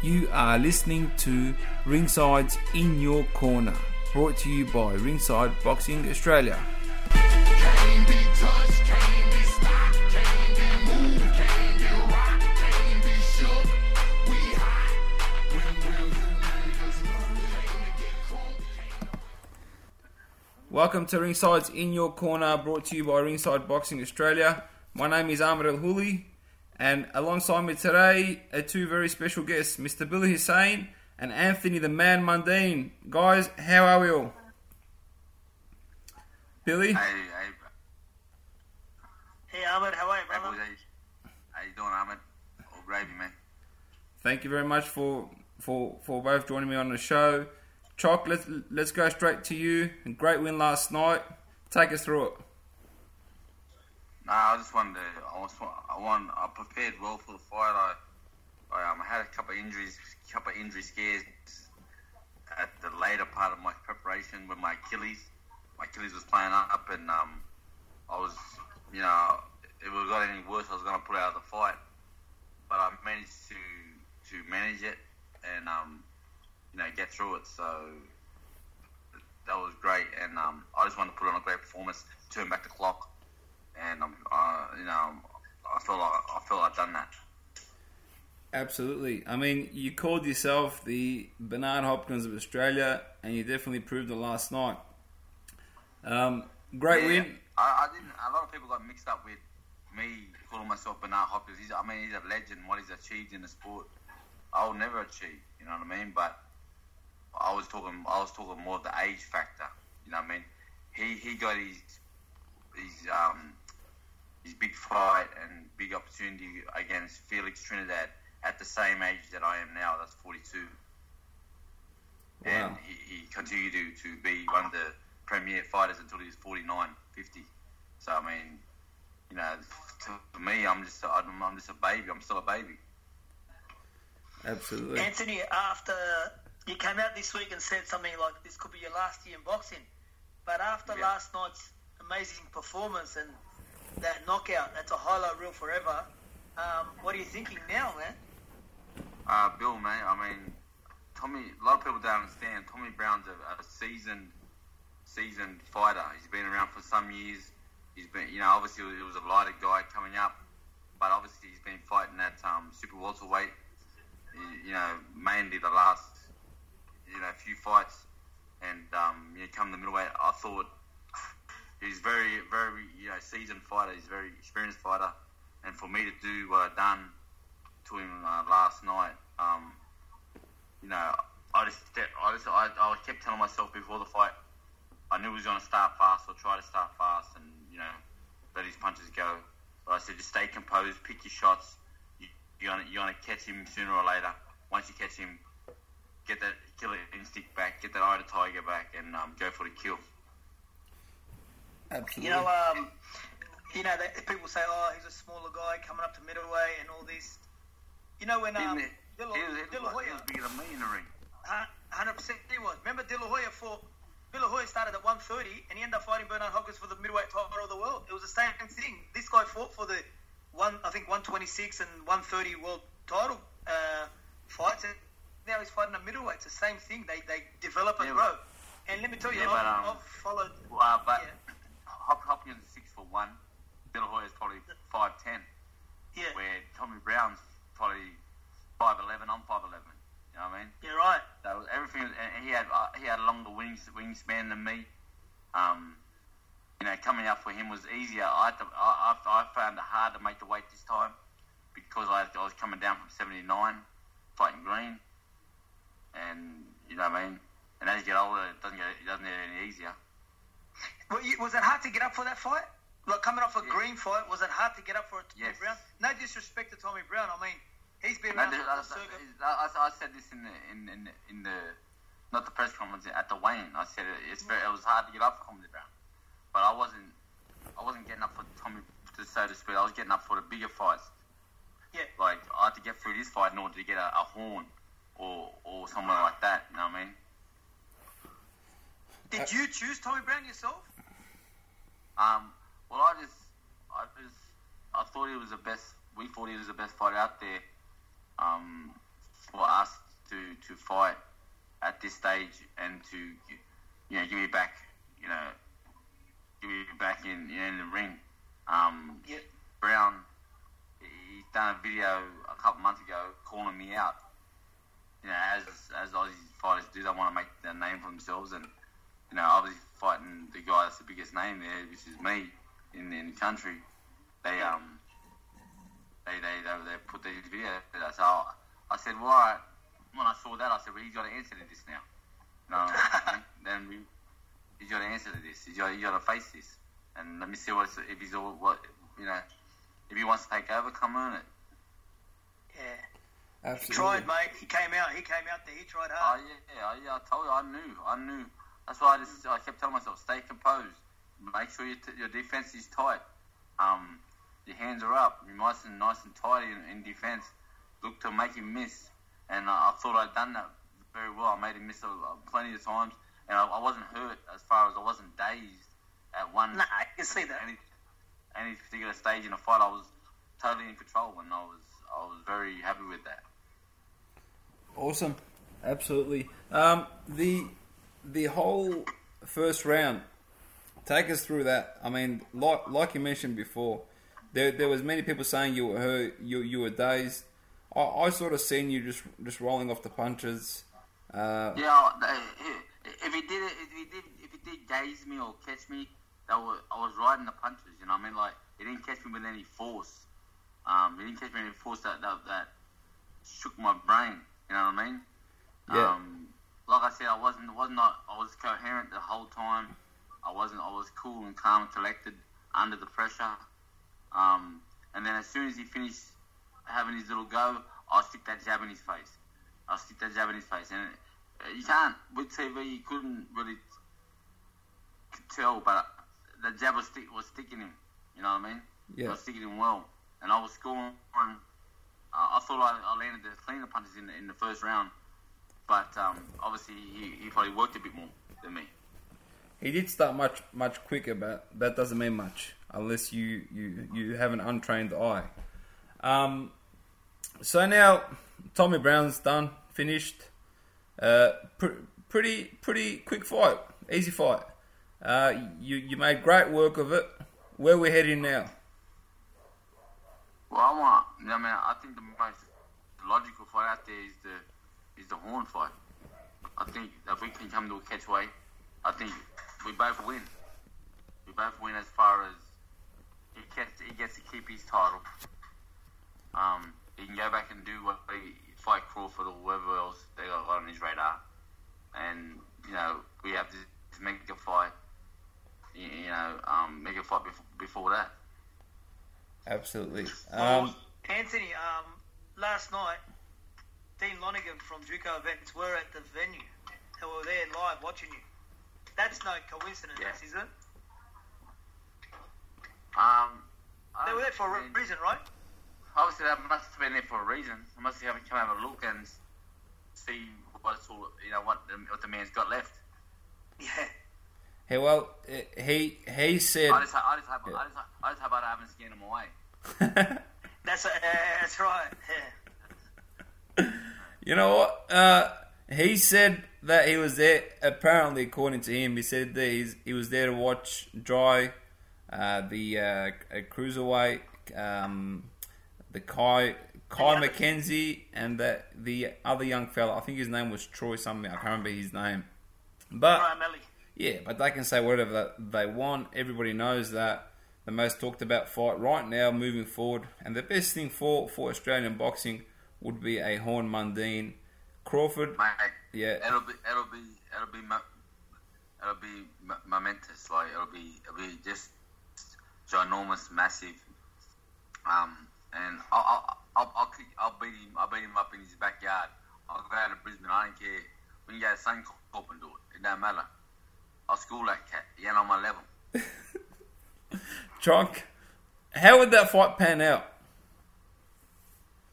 You are listening to Ringside's In Your Corner, brought to you by Ringside Boxing Australia. Welcome to Ringside's In Your Corner, brought to you by Ringside Boxing Australia. My name is Ahmed El Houli, and alongside me today are two very special guests, Mr. Billy Hussein and Anthony the Man Mundine. Guys, how are we all? Billy? Hey, hey, Hey Ahmed, how are you, hey, brother? boys, hey, how you doing, Ahmed? All gravy, man. Thank you very much for, for, for both joining me on the show. Choc, let's, let's go straight to you. Great win last night. Take us through it. Nah, I just wanted to, I I want, I prepared well for the fight. I, I um, had a couple of injuries, couple of injury scares at the later part of my preparation with my Achilles. My Achilles was playing up, and um, I was, you know, if it got any worse, I was going to pull out of the fight. But I managed to to manage it and um, you know get through it. So that was great, and um, I just wanted to put on a great performance, turn back the clock, you know, I feel like I feel I've done that. Absolutely. I mean, you called yourself the Bernard Hopkins of Australia, and you definitely proved it last night. Um, great Yeah, win. I, I didn't. A lot of people got mixed up with me calling myself Bernard Hopkins. He's, I mean, he's a legend. What he's achieved in the sport, I'll never achieve. You know what I mean? But I was talking. I was talking more of the age factor. You know what I mean? He he got his his um his big fight and big opportunity against Felix Trinidad at the same age that I am now. That's forty two. And he, he continued to, to be one of the premier fighters until he was 49, 50. So, I mean, you know, to me, I'm just, I'm, I'm just a baby. I'm still a baby. Absolutely. Anthony, after you came out this week and said something like this could be your last year in boxing, but after Yeah. last night's amazing performance and that knockout, that's a highlight reel forever. Um, what are you thinking now, man? Uh, Bill, mate, I mean, Tommy, a lot of people don't understand. Tommy Browne's a, a seasoned, seasoned fighter. He's been around for some years. He's been, you know, obviously he was a lighter guy coming up, but obviously he's been fighting at um, super welterweight. You, you know, mainly the last, you know, few fights, and um, you know, come the middleweight. I thought he's very, very, you know, seasoned fighter. He's a very experienced fighter, and for me to do what I've done to him uh, last night. Um, you know, I just, I just, I, I kept telling myself before the fight, I knew he was going to start fast or try to start fast, and you know, let his punches go. But I said, just stay composed, pick your shots. You, you're gonna, you're gonna catch him sooner or later. Once you catch him, get that killer instinct back, get that eye the tiger back, and um, go for the kill. Absolutely. You know, um, you know, that people say, "Oh, he's a smaller guy coming up to middleweight and all this." You know, when um, he, De La, he, was- De La Hoya, was bigger than me in the ring. hundred percent he was. Remember, De La Hoya fought. De La Hoya started at 130 and he ended up fighting Bernard Hopkins for the middleweight title of the world. It was the same thing. This guy fought for the one, I think, 126 and 130 world title uh, fights, and now he's fighting a middleweight. It's the same thing. They they develop and Yeah, grow. And let me tell you, Yeah, I've, um, I've followed. Uh, but Yeah. Hop, Hopkins is six for one. De La Hoya's probably five ten. Yeah, Where Tommy Browne's probably five eleven. I'm five eleven. You know what I mean? you're right. So everything. And he had uh, he had a longer wings wingspan than me. Um, you know, coming up for him was easier. I, to, I, I I found it hard to make the weight this time because I, I was coming down from seventy nine, fighting Green, and you know what I mean. And as you get older, it doesn't get it doesn't get any easier. Was it hard to get up for that fight? Like coming off a Yeah. Green fight, was it hard to get up for a Tommy Yes. Browne? No disrespect to Tommy Browne. I mean, he's been No, around the- for I, the circuit. I, I, I said this in the in, in, the- in the not the press conference at the weigh-in. I said it, it's very, it was hard to get up for Tommy Browne, but I wasn't I wasn't getting up for Tommy to so to speak. I was getting up for the bigger fights. Yeah. Like I had to get through this fight in order to get a, a Horn or or something like that. You know what I mean? Did uh, you choose Tommy Browne yourself? Um, well, I just, I just, I thought he was the best. We thought he was the best fighter out there. Um, for us, to to fight at this stage and to you know give me back you know give me back in you know, in the ring. Um, Yeah. Browne, he's done a video a couple months ago calling me out. You know, as as Aussie fighters do, they want to make their name for themselves, and you know, obviously fighting the guy that's the biggest name there, which is me in in the country. They um they they they, they put these videos. So I, I said, well, all right. When I saw that, I said, well, he's got to answer to this now. You know, then we, he's got to answer to this. He's got, got to face this, and let me see what if he's all what you know. If he wants to take over, come on it. Yeah. He Absolutely. tried, mate. He came out. He came out there. He tried Oh hard. yeah, yeah, yeah. I told you, I knew, I knew. That's why I just, I kept telling myself, stay composed. Make sure your, t- your defense is tight. Um, your hands are up. You're nice and nice and tight in, in defense. Look to make him miss, and I, I thought I'd done that very well. I made him miss a, plenty of times, and I, I wasn't hurt as far as I wasn't dazed at one Nah, I can see that. any, any particular stage in a fight. I was totally in control, and I was I was very happy with that. Awesome, absolutely. Um, the the whole first round, take us through that. I mean, like like you mentioned before, there there was many people saying you were hurt, you you were dazed. I, I sort of seen you just just rolling off the punches. Uh, Yeah, if he did it, if he did, if he did gaze me or catch me, that was I was riding the punches. You know, what I mean, like he didn't catch me with any force. Um, he didn't catch me with any force that that, that shook my brain. You know what I mean? Yeah. Um, like I said, I wasn't was not I was coherent the whole time. I wasn't. I was cool and calm and collected under the pressure. Um, and then as soon as he finished having his little go, I'll stick that jab in his face. I'll stick that jab in his face. And uh, you can't, with TV, you couldn't really tell, but the jab was, stick, was sticking him. You know what I mean? Yeah. was sticking him well. And I was scoring. Uh, I thought I, I landed the cleaner punches in the, in the first round. But um, obviously, he, he probably worked a bit more than me. He did start much much quicker, but that doesn't mean much unless you you, you have an untrained eye. Um, so now Tommy Browne's done, finished. Uh, pr- pretty pretty quick fight, easy fight. Uh, you you made great work of it. Where we heading now? Well, I want. I mean, I think the most logical fight out there is the is the Horn fight. I think if we can come to a catch weight, I think we both win. We both win as far as he gets he gets to keep his title. Um, he can go back and do what he fight Crawford or whoever else they got on his radar, and you know we have to, to make a fight. You, you know, um, make a fight before, before that. Absolutely. Um, Anthony, um, last night, Dean Lonergan from Duco Events were at the venue. They were there live watching you. That's no coincidence, Yeah. is it? Um, They were there for a reason, right? Obviously, that must have been there for a reason. I must have come have a look and see what's all you know what the, what the man's got left. Yeah. hey, well, eh, he he said. I just, I just hope, I just, I just hope I haven't scared him away. That's uh, that's right. Yeah. You know what? Uh, he said that he was there. Apparently, according to him, he said that he's, he was there to watch Dry, uh, the uh, cruiserweight, um, the Kai Kai And McKenzie, and that the other young fella. I think his name was Troy something. I can't remember his name. But yeah, but they can say whatever they want. Everybody knows that the most talked about fight right now, moving forward, and the best thing for, for Australian boxing would be a Horn Mundine Crawford. Mate, Yeah. it'll be, it'll be, it'll be, it'll be momentous. Like it'll be, it'll be just ginormous, massive. Um, and I'll, I'll, I'll, I'll, kick, I'll beat him. I'll beat him up in his backyard. I'll go out to Brisbane. I don't care. We can go to Suncorp and do it. It don't matter. I'll school that cat. He ain't on my level. Trunk, how would that fight pan out?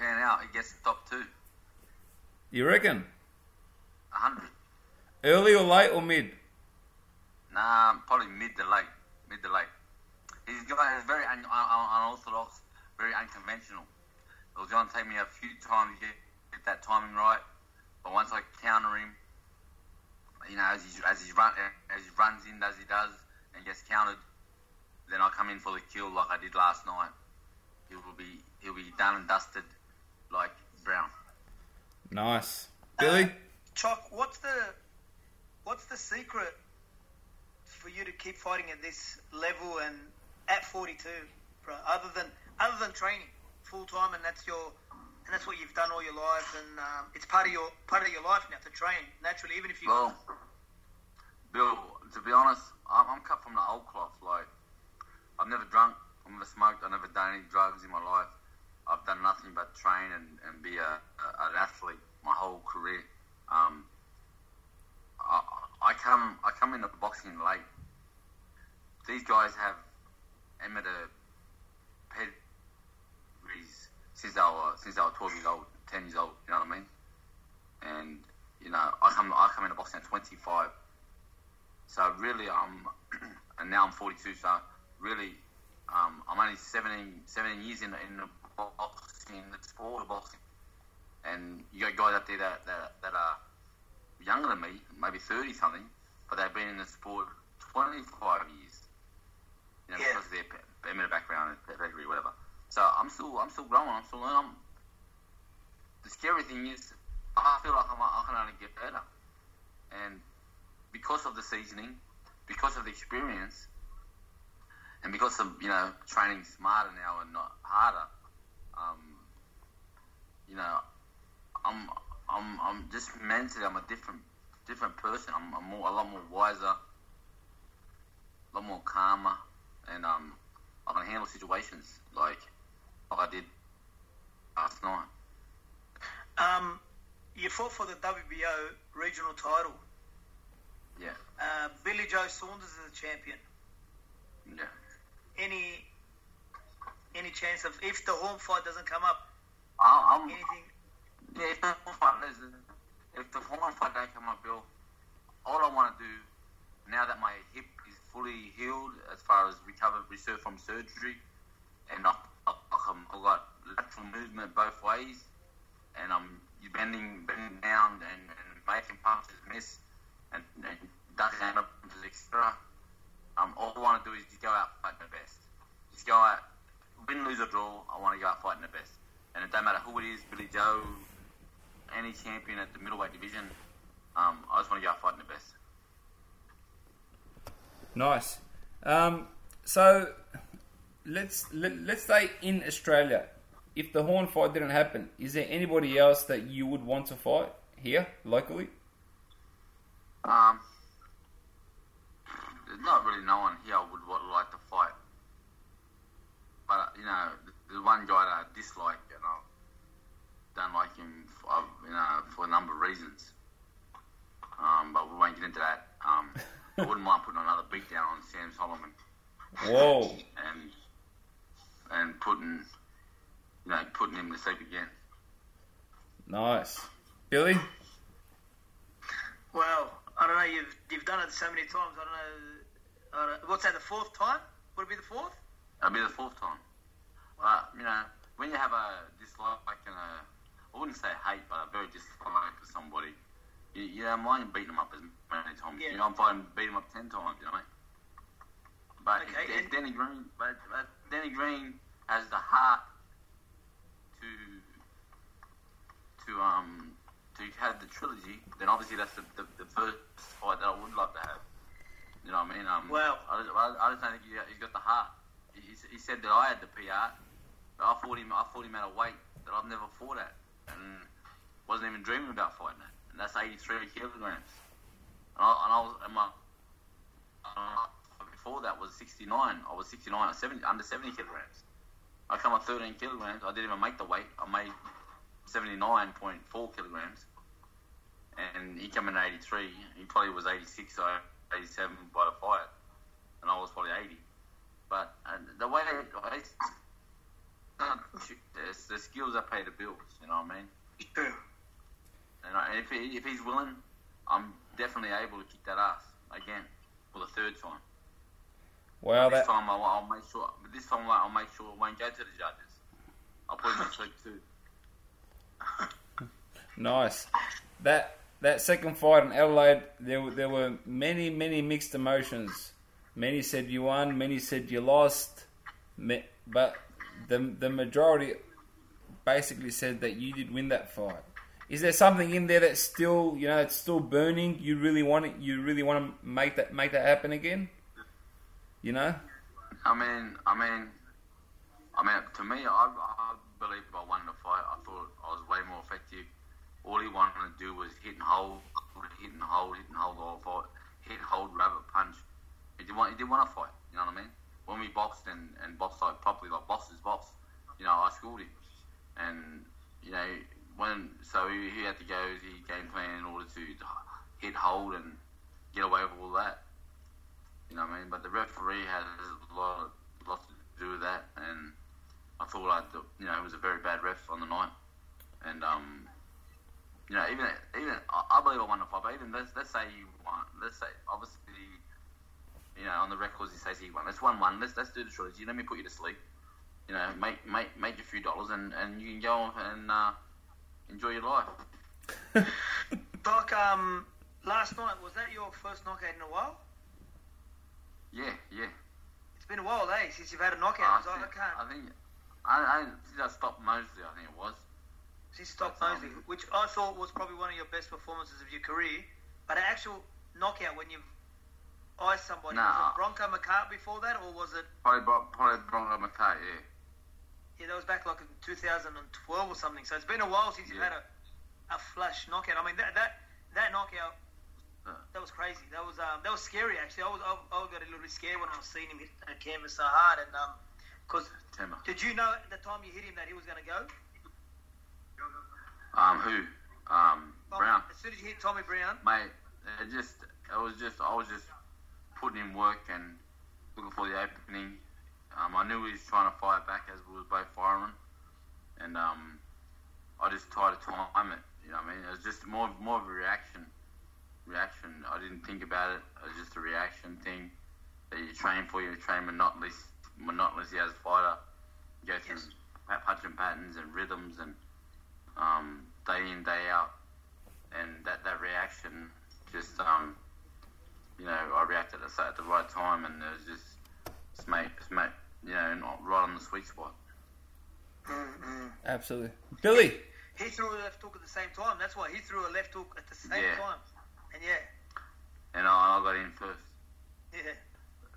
Pan out. He gets the top two. You reckon? A hundred. Early or late or mid? Nah, probably mid to late. Mid to late. He's got he's very un, un, unorthodox, very unconventional. It was going to take me a few times to get, get that timing right, But once I counter him, you know, as he as he run as he runs in as he does and gets countered, then I come in for the kill like I did last night. He will be he'll be done and dusted like Browne. Nice. Billy? Uh, Choc, what's the what's the secret for you to keep fighting at this level and at 42, bro? Other than other than training full time, and that's your and that's what you've done all your life, and um, it's part of your part of your life now to train naturally, even if you. Well, Bill, to be honest, I'm, I'm cut from the old cloth. Like, I've never drunk, I've never smoked, I've never done any drugs in my life. I've done nothing but train and, and be a, a, an athlete my whole career. Um, I, I come I come into boxing late. These guys have amateur pedigrees since they were since they were 12 years old, 10 years old. You know what I mean? And you know, I come I come into boxing at 25. So really, I'm and now I'm 42. So really, um, I'm only 17, 17 years in in boxing, the sport of boxing. And you got guys out there that, that, that are younger than me, maybe 30 something, but they've been in the sport 25 years. You know, Yeah. because of their amateur background and pedigree, whatever. So I'm still, I'm still growing. I'm still learning. I'm, the scary thing is, I feel like I'm, I can only get better. And because of the seasoning, because of the experience, and because of you know training smarter now and not harder, um, you know, I'm I'm I'm just mentally I'm a different different person. I'm, I'm more a lot more wiser, a lot more calmer, and um, I can handle situations like like I did last night. Um, you fought for the WBO regional title. Yeah, Uh, Billy Joe Saunders is the champion. yeah. Any any chance of if the Horn fight doesn't come up, I, I'm anything? Yeah, if the Horn fight doesn't, if the Horn fight don't come up, Bill, all I want to do now that my hip is fully healed, as far as recovered, reserved from surgery, and I, I, I've got lateral movement both ways, and I'm bending, bending down and, and making punches miss, and, and ducking out punches, etc. Um, all I want to do is just go out fighting the best. Just go out, win, lose or draw. I want to go out fighting the best and it don't matter who it is, Billy Joe, any champion at the middleweight division. Um, I just want to go out fighting the best. Nice. Um, so let's let, let's say in Australia, if the Horn fight didn't happen, is there anybody else that you would want to fight here locally? Um, there's not really no one here I would, would like to fight, but uh, you know, there's one guy that I dislike, and I don't like him, for, uh, you know, for a number of reasons. Um, but we won't get into that. Um, I wouldn't mind putting another beat down on Sam Soliman. Whoa. and and putting you know putting him to sleep again. Nice. Billy? Well, I don't know. You've you've done it so many times. I don't know. I don't, what's that? The fourth time? Would it be the fourth? That'll be the fourth time. But you know when you have a dislike and a I wouldn't say hate, but a very dislike for somebody, you, you don't mind beating them up as many times. Yeah. You don't mind beating them up ten times. You know. what I mean? But Okay, if, if Danny Green, but, but Danny Green has the heart to to um to have the trilogy, then obviously that's the, the, the first fight that I would like to have. You know what I mean? Um, Well- I, just- I, I just don't think he, he's got the heart. He, he, said that I had the PR, I fought him. I fought him at a weight that I've never fought at, and wasn't even dreaming about fighting it. And that's 83 kilograms. And I, and I was and my uh, before that was 69. I was 69 or 70 under 70 kilograms. I come up 13 kilograms. I didn't even make the weight. I made 79.4 kilograms, and he came in at 83. He probably was 86 or 87 by the fight, and I was probably 80. But uh, the way it's, it's the skills that pay the bills. You know what I mean? True. And I, if, he, if he's willing, I'm definitely able to kick that ass again for the third time. Wow, this that time I'll, I'll make sure. But this time I'll make sure it won't go to the judges. I'll put him to sleep too. nice. that that second fight in Adelaide, there were, there were many many mixed emotions. Many said you won, many said you lost, but the the majority basically said that you did win that fight. Is there something in there that's still you know it's still burning? You really want it? You really want to make that make that happen again? You know? I mean, I mean, I mean, to me, I, I believe I won the fight. I thought I was way more effective. All he wanted to do was hit and hold, hit and hold, hit and hold whole fight, hit, hold, rabbit punch. He didn't want, he didn't want to fight. You know what I mean? When we boxed and, and boxed like properly, like box is box, you know, I schooled him. And, you know, when, so he, he had to go, he game plan in order to hit, hold, and get away with all that. You know what I mean? But the referee had a lot, lot to do with that, and I thought I, you know, it was a very bad ref on the night, and um, you know, even even I, believe I won the fight, but even let's let's say you won, let's say obviously, you know, on the records he says he won. Let's one one. Let's let's do the strategy. Let me put you to sleep. You know, make make make a few dollars, and and you can go off and uh, enjoy your life. Doc, um, last night was that your first knockout in a while? Yeah, yeah. It's been a while, eh, since you've had a knockout. I so I think can't. I think I, I since I stopped Mosley, I think it was. Since stopped Mosley, um, which I thought was probably one of your best performances of your career. But an actual knockout when you've iced somebody, was Nah. it Bronco McKart before that, or was it? Probably probably Bronco McKart, yeah. Yeah, that was back like in 2012 or something. So it's been a while since you've had a, a flush knockout. I mean, that that that knockout. Uh. That was crazy. That was um, that was scary actually. I was I, I got a little bit scared when I was seeing him hit that canvas so hard, and um, because Timmer. did you know at the time you hit him that he was going to go? Um, who? Um, Browne. As soon as you hit Tommy Browne, Mate, it just, it was just, I was just putting in work and looking for the opening. Um, I knew he was trying to fire back as we were both firing, and um, I just tried to time it. You know what I mean? It was just more, more of a reaction. Reaction. I didn't think about it. It was just a reaction thing that you train for. You train monotonous, monotonously as a fighter. You go through Yes. punching patterns and rhythms and um, day in day out, and that that reaction just um, you know I reacted at the, at the right time, and it was just smack, smack, you know, not right on the sweet spot. Absolutely, Billy. he threw a left hook at the same time. That's why he threw a left hook at the same Yeah. time. And yeah, And I, I got in first, yeah.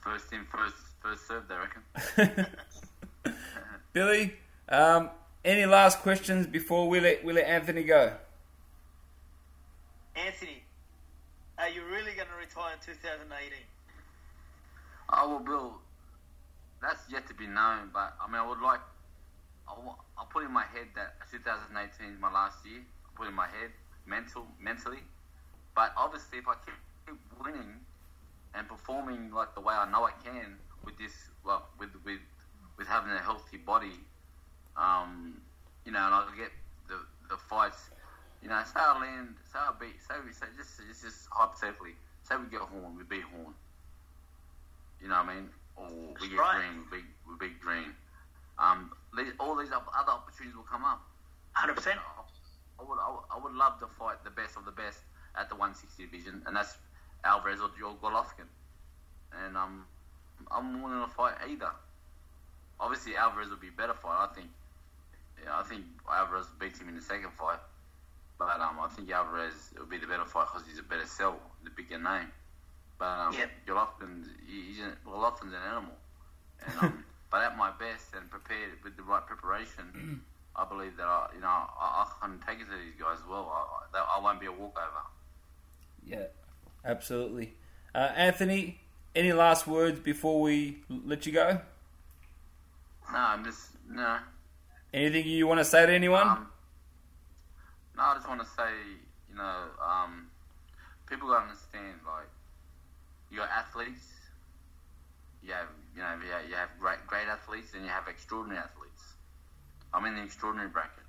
first in, first first served, I reckon. Billy, um, any last questions before we let we let Anthony go? Anthony, are you really going to retire in 2018? I will, Bill, that's yet to be known. But I mean, I would like. I, wa- I put in my head that 2018 is my last year. I put in my head mental, mentally. But obviously, if I keep, keep winning and performing like the way I know I can with this, well, with with with having a healthy body, um, you know, and I get the the fights. You know, say I land, say I beat, say we say just just, just hypothetically, say we get Horn, we beat Horn. You know what I mean? Or we get Right. Green, we beat, we beat Green. Um, these, all these other opportunities will come up. 100%. I would, I would, I would love to fight the best of the best at the 160 division, and that's Alvarez or Joel Golovkin. And um, I'm willing to fight either. Obviously, Alvarez would be a better fight. I think. Yeah, I think Alvarez beats him in the second fight, but um, I think Alvarez would be the better fight because he's a better sell, the bigger name. But um, Yep. Golovkin's he- he's an, Golovkin's an animal, and um, but at my best and prepared with the right preparation, I believe that I, you know, I, I can take it to these guys as well. I, I, won't be a walkover. Yeah, absolutely. Uh, Anthony, any last words before we let you go? No, I'm just no. Anything you want to say to anyone? Um, no, I just want to say, you know, um, people got to understand, like, you got athletes, you have, you know, you have, great, great athletes, and you have extraordinary athletes. I'm in the extraordinary bracket.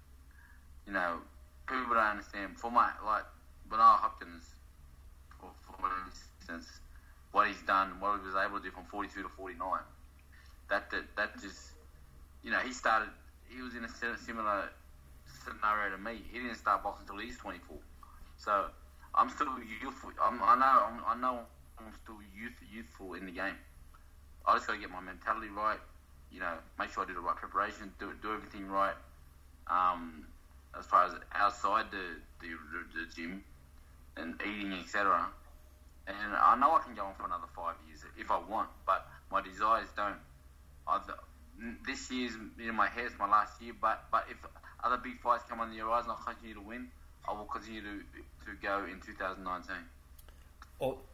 You know, people don't understand. For my, like, Bernard Hopkins, for, for instance, what he's done, what he was able to do from 42 to 49, that, that, that just, you know, he started, he was in a similar scenario to me. He didn't start boxing until he was 24. So I'm still youthful. I'm, I know. I'm, I know. I'm still youth, youthful in the game. I just got to get my mentality right. You know, make sure I do the right preparation, do do everything right. Um, as far as outside the the, the gym and eating, etc. And I know I can go on for another five years if I want, but my desires don't. I've, this year's in my head, it's my last year. But but if other big fights come on the horizon, I'll continue to win. I will continue to to go in 2019.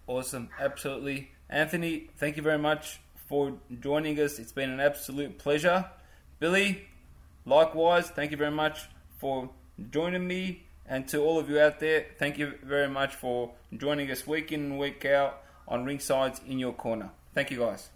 Awesome, absolutely, Anthony. Thank you very much for joining us. It's been an absolute pleasure, Billy. Likewise, thank you very much for joining me, and to all of you out there, thank you very much for joining us week in and week out on Ringside's in your corner. Thank you, guys.